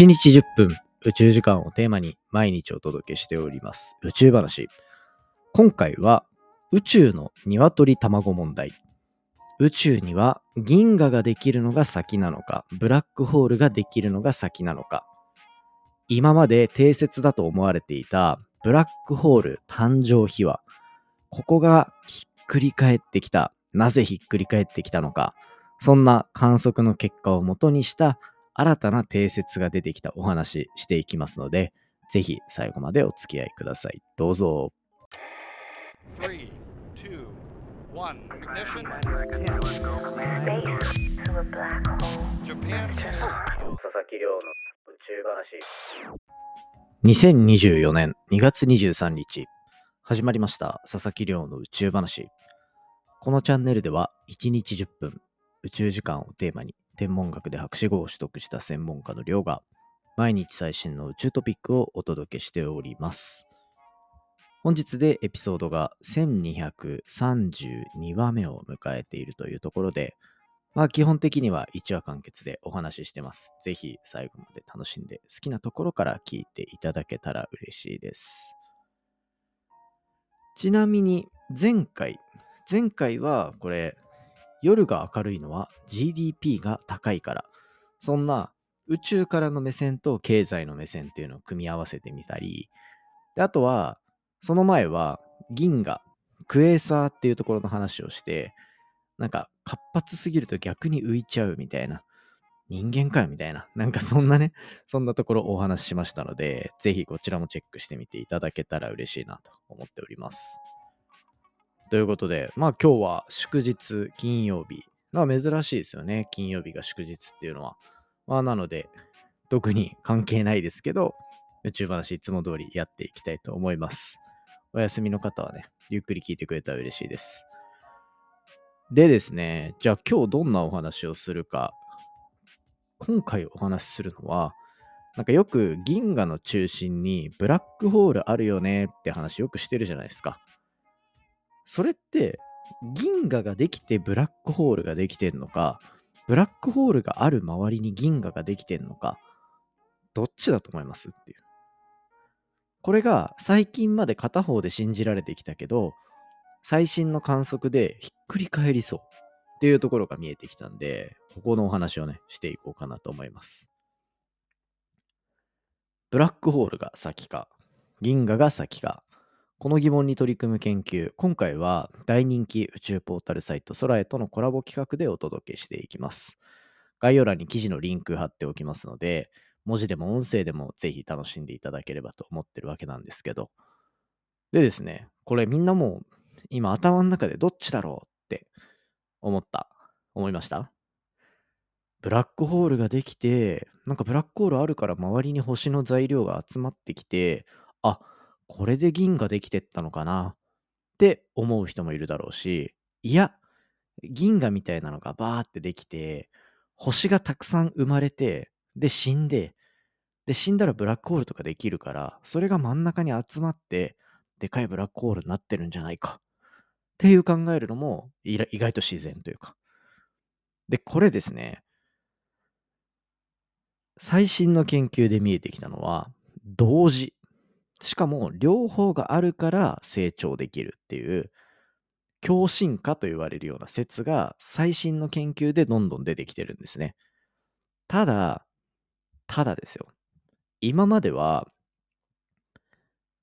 1日10分宇宙時間をテーマに毎日お届けしております宇宙話。今回は宇宙の鶏卵問題。宇宙には銀河ができるのが先なのか、ブラックホールができるのが先なのか。今まで定説だと思われていたブラックホール誕生秘話。ここがひっくり返ってきた。なぜひっくり返ってきたのか。そんな観測の結果をもとにした新たな定説が出てきたお話していきますので、ぜひ最後までお付き合いください。どうぞ。Three, two, one. Ignition. Japan. 佐々木亮の宇宙話。2024年2月23日、始まりました佐々木亮の宇宙話。このチャンネルでは1日10分宇宙時間をテーマに天文学で博士号を取得した専門家の亮が毎日最新の宇宙トピックをお届けしております。本日でエピソードが1232話目を迎えているというところで、まあ基本的には1話完結でお話ししてます。ぜひ最後まで楽しんで好きなところから聞いていただけたら嬉しいです。ちなみに前回、前回はこれ夜が明るいのは GDP が高いから。そんな宇宙からの目線と経済の目線っていうのを組み合わせてみたり、であとは、その前は銀河、クエーサーっていうところの話をして、なんか活発すぎると逆に浮いちゃうみたいな。人間かよみたいな。なんかそんなね、そんなところをお話ししましたので、ぜひこちらもチェックしてみていただけたら嬉しいなと思っております。ということで、まあ今日は祝日金曜日。まあ珍しいですよね。金曜日が祝日っていうのは。まあなので、特に関係ないですけど、宇宙話いつも通りやっていきたいと思います。お休みの方はね、ゆっくり聞いてくれたら嬉しいです。でですね、じゃあ今日どんなお話をするか。今回お話しするのは、なんかよく銀河の中心にブラックホールあるよねって話よくしてるじゃないですか。それって銀河ができてブラックホールができてんのか、ブラックホールがある周りに銀河ができてんのか、どっちだと思いますっていう。これが最近まで片方で信じられてきたけど、最新の観測でひっくり返りそうっていうところが見えてきたんで、ここのお話をね、していこうかなと思います。ブラックホールが先か、銀河が先か、この疑問に取り組む研究、今回は大人気宇宙ポータルサイトソラエとのコラボ企画でお届けしていきます。概要欄に記事のリンク貼っておきますので、文字でも音声でもぜひ楽しんでいただければと思ってるわけなんですけど。でですね、これみんなもう今頭の中でどっちだろうって思った。思いました？ブラックホールができて、なんかブラックホールあるから周りに星の材料が集まってきて、あっ、これで銀ができてったのかな？って思う人もいるだろうし、いや、銀河みたいなのがバーってできて、星がたくさん生まれて、で死んで、で死んだらブラックホールとかできるから、それが真ん中に集まって、でかいブラックホールになってるんじゃないか。っていう考えるのも意外意外と自然というか。で、これですね、最新の研究で見えてきたのは、同時。しかも、両方があるから成長できるっていう、共進化と言われるような説が最新の研究でどんどん出てきてるんですね。ただ、ただですよ。今までは、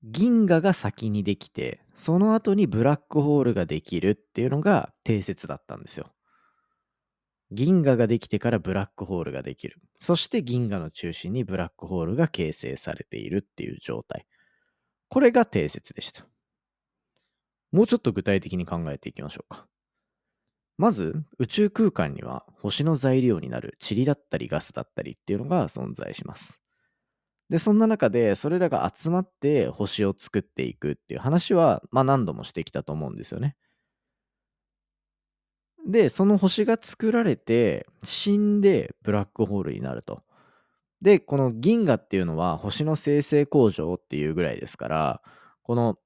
銀河が先にできて、その後にブラックホールができるっていうのが定説だったんですよ。銀河ができてからブラックホールができる。そして銀河の中心にブラックホールが形成されているっていう状態。これが定説でした。もうちょっと具体的に考えていきましょうか。まず、宇宙空間には星の材料になる塵だったりガスだったりっていうのが存在します。で、そんな中で、それらが集まって星を作っていくっていう話は、まあ何度もしてきたと思うんですよね。で、その星が作られて、死んでブラックホールになると。で、この銀河っていうのは星の生成工場っていうぐらいですから、この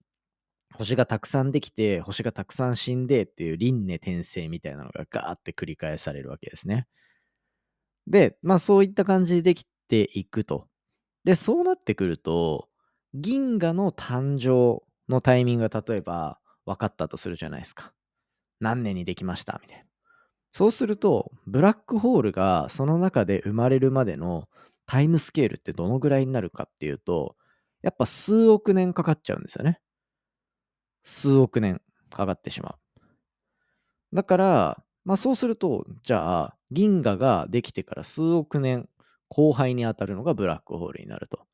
星がたくさんできて、星がたくさん死んでっていう輪廻転生みたいなのがガーって繰り返されるわけですね。で、まあそういった感じでできて、いくと。で、そうなってくると、銀河の誕生のタイミングが例えば分かったとするじゃないですか。何年にできましたみたいな。そうすると、ブラックホールがその中で生まれるまでのタイムスケールってどのぐらいになるかっていうと、やっぱ数億年かかっちゃうんですよね。数億年かかってしまう。だから、まあそうすると、じゃあ、銀河ができてから数億年後輩に当たるのがブラックホールになると。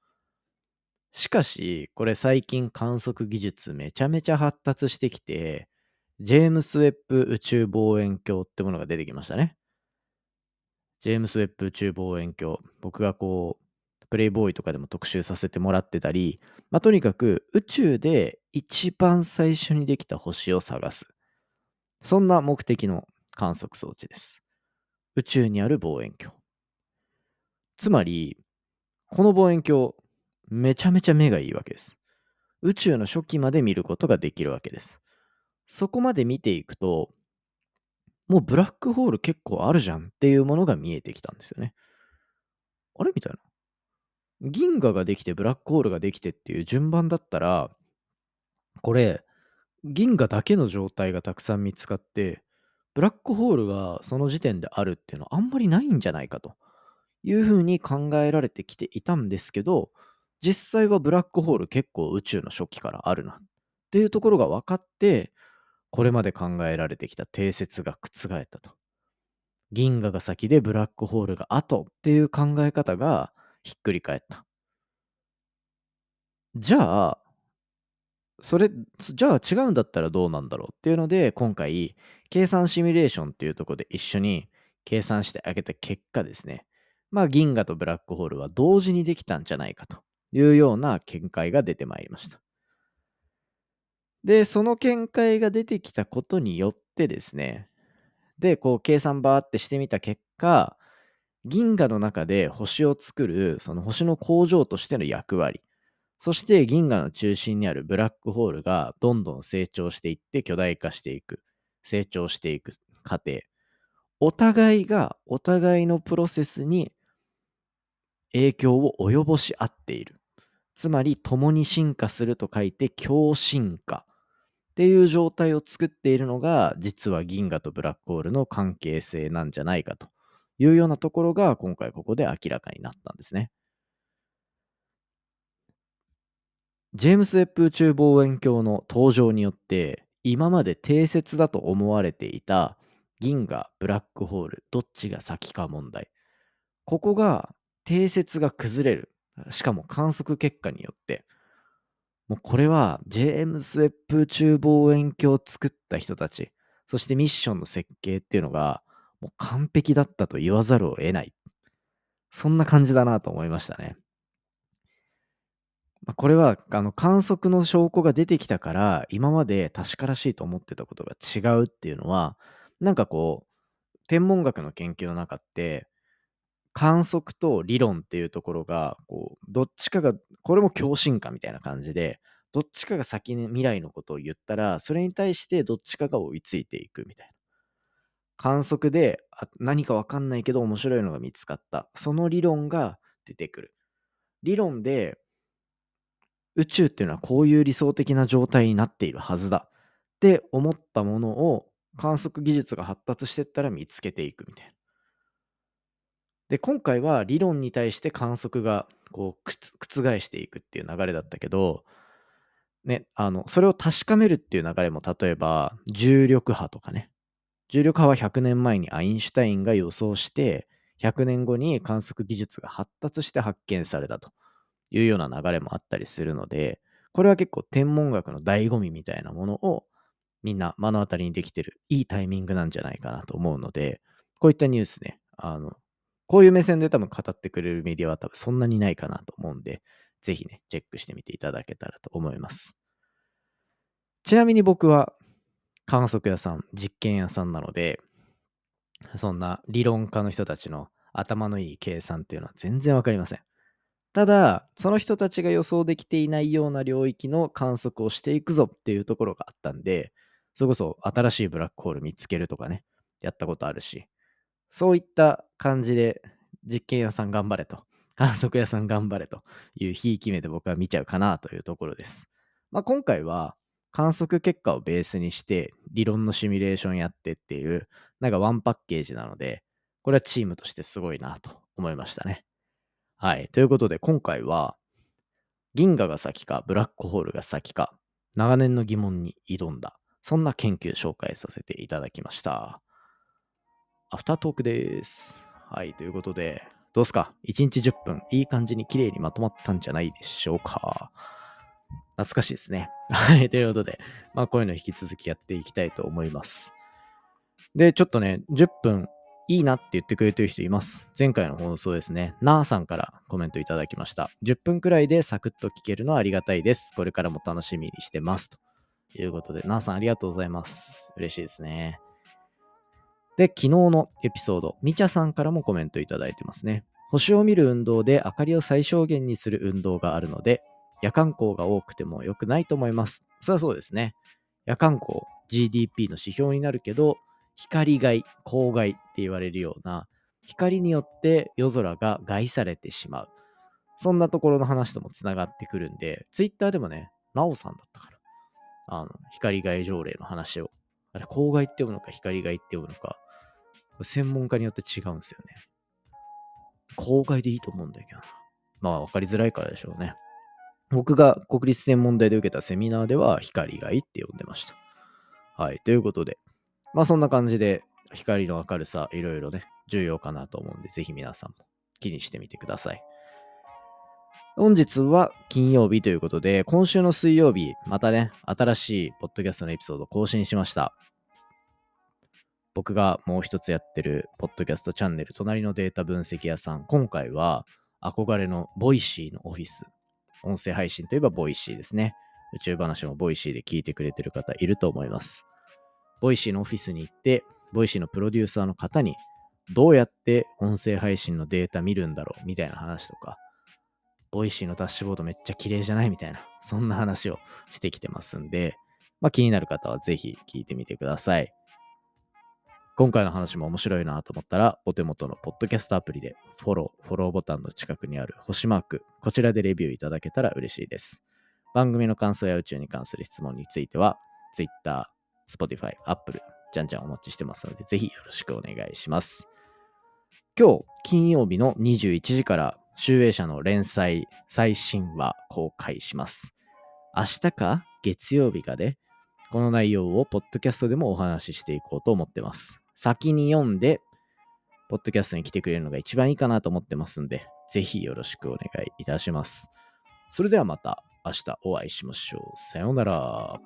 しかし、これ最近観測技術めちゃめちゃ発達してきて、ジェームス・ウェッブ宇宙望遠鏡ってものが出てきましたね。ジェームス・ウェッブ宇宙望遠鏡。僕がこう、プレイボーイとかでも特集させてもらってたり、まあ、とにかく宇宙で一番最初にできた星を探す。そんな目的の観測装置です。宇宙にある望遠鏡。つまり、この望遠鏡、めちゃめちゃ目がいいわけです。宇宙の初期まで見ることができるわけです。そこまで見ていくと、もうブラックホール結構あるじゃんっていうものが見えてきたんですよね。あれ？みたいな。銀河ができてブラックホールができてっていう順番だったら、これ、銀河だけの状態がたくさん見つかって、ブラックホールがその時点であるっていうのはあんまりないんじゃないかというふうに考えられてきていたんですけど、実際はブラックホール結構宇宙の初期からあるなっていうところが分かって、これまで考えられてきた定説が覆ったと。銀河が先でブラックホールが後っていう考え方がひっくり返った。じゃあ、それ、じゃあ違うんだったらどうなんだろうっていうので、今回、計算シミュレーションっていうところで一緒に計算してあげた結果ですね、まあ銀河とブラックホールは同時にできたんじゃないかというような見解が出てまいりました。で、その見解が出てきたことによってですね、で、こう計算バーってしてみた結果、銀河の中で星を作る、その星の工場としての役割、そして銀河の中心にあるブラックホールがどんどん成長していって巨大化していく、成長していく過程、お互いがお互いのプロセスに影響を及ぼし合っている。つまり、共に進化すると書いて、共進化。っていう状態を作っているのが、実は銀河とブラックホールの関係性なんじゃないかというようなところが、今回ここで明らかになったんですね。ジェームス・ウェッブ宇宙望遠鏡の登場によって、今まで定説だと思われていた銀河、ブラックホール、どっちが先か問題。ここが定説が崩れる。しかも観測結果によって。もうこれはジェームス・ウェッブ宇宙望遠鏡を作った人たち、そしてミッションの設計っていうのがもう完璧だったと言わざるを得ない。そんな感じだなと思いましたね。まあ、これはあの観測の証拠が出てきたから今まで確からしいと思ってたことが違うっていうのはなんかこう天文学の研究の中って観測と理論っていうところがこうどっちかがこれも共振化みたいな感じでどっちかが先に未来のことを言ったらそれに対してどっちかが追いついていくみたいな。観測で何かわかんないけど面白いのが見つかった。その理論が出てくる。理論で宇宙っていうのはこういう理想的な状態になっているはずだ。って思ったものを観測技術が発達してったら見つけていくみたいな。で、今回は理論に対して観測がこう覆していくっていう流れだったけど、ね、あの、それを確かめるっていう流れも例えば重力波とかね。重力波は100年前にアインシュタインが予想して、100年後に観測技術が発達して発見されたというような流れもあったりするので、これは結構天文学の醍醐味みたいなものをみんな目の当たりにできてるいいタイミングなんじゃないかなと思うので、こういったニュースね、あの、こういう目線で多分語ってくれるメディアは多分そんなにないかなと思うんで、ぜひね、チェックしてみていただけたらと思います。ちなみに僕は観測屋さん、実験屋さんなので、そんな理論家の人たちの頭のいい計算っていうのは全然わかりません。ただ、その人たちが予想できていないような領域の観測をしていくぞっていうところがあったんで、それこそ新しいブラックホール見つけるとかね、やったことあるし、そういった感じで実験屋さん頑張れと 観測屋さん頑張れというひいき目で僕は見ちゃうかなというところです。まあ、今回は観測結果をベースにして理論のシミュレーションやってっていうなんかワンパッケージなので、これはチームとしてすごいなと思いましたね。はい。ということで今回は銀河が先かブラックホールが先か長年の疑問に挑んだそんな研究紹介させていただきました。アフタートークです。はい。ということで、どうすか ?1 日10分、いい感じに綺麗にまとまったんじゃないでしょうか？懐かしいですね。はい。ということで、まあ、こういうの引き続きやっていきたいと思います。で、ちょっとね、10分いいなって言ってくれてる人います。前回の放送ですね、なーさんからコメントいただきました。10分くらいでサクッと聞けるのはありがたいです。これからも楽しみにしてます。ということで、なーさんありがとうございます。嬉しいですね。で、昨日のエピソード、みちゃさんからもコメントいただいてますね。星を見る運動で明かりを最小限にする運動があるので、夜間光が多くても良くないと思います。そりゃそうですね。夜間光、GDP の指標になるけど、光害、光害って言われるような、光によって夜空が害されてしまう。そんなところの話ともつながってくるんで、ツイッターでもね、なおさんだったから、あの、光害条例の話を、あれ、光害って読むのか光害って読むのか、専門家によって違うんですよね。光害でいいと思うんだけどな。まあ、わかりづらいからでしょうね。僕が国立天文台で受けたセミナーでは光害って呼んでました。はい。ということで、まあそんな感じで光の明るさいろいろね、重要かなと思うんで、ぜひ皆さんも気にしてみてください。本日は金曜日ということで、今週の水曜日、またね、新しいポッドキャストのエピソード更新しました。僕がもう一つやってるポッドキャストチャンネル、隣のデータ分析屋さん、今回は憧れのボイシーのオフィス。音声配信といえばボイシーですね。宇宙話もボイシーで聞いてくれてる方いると思います。ボイシーのオフィスに行って、ボイシーのプロデューサーの方に、どうやって音声配信のデータ見るんだろうみたいな話とか、ボイシーのダッシュボードめっちゃ綺麗じゃない？みたいな、そんな話をしてきてますんで、まあ気になる方はぜひ聞いてみてください。今回の話も面白いなと思ったら、お手元のポッドキャストアプリでフォロー、フォローボタンの近くにある星マーク、こちらでレビューいただけたら嬉しいです。番組の感想や宇宙に関する質問については、Twitter、Spotify、Apple、じゃんじゃんお待ちしてますので、ぜひよろしくお願いします。今日、金曜日の21時から、集英社の連載最新話公開します。明日か月曜日かで、この内容をポッドキャストでもお話ししていこうと思ってます。先に読んで、ポッドキャストに来てくれるのが一番いいかなと思ってますんで、ぜひよろしくお願いいたします。それではまた明日お会いしましょう。さようなら。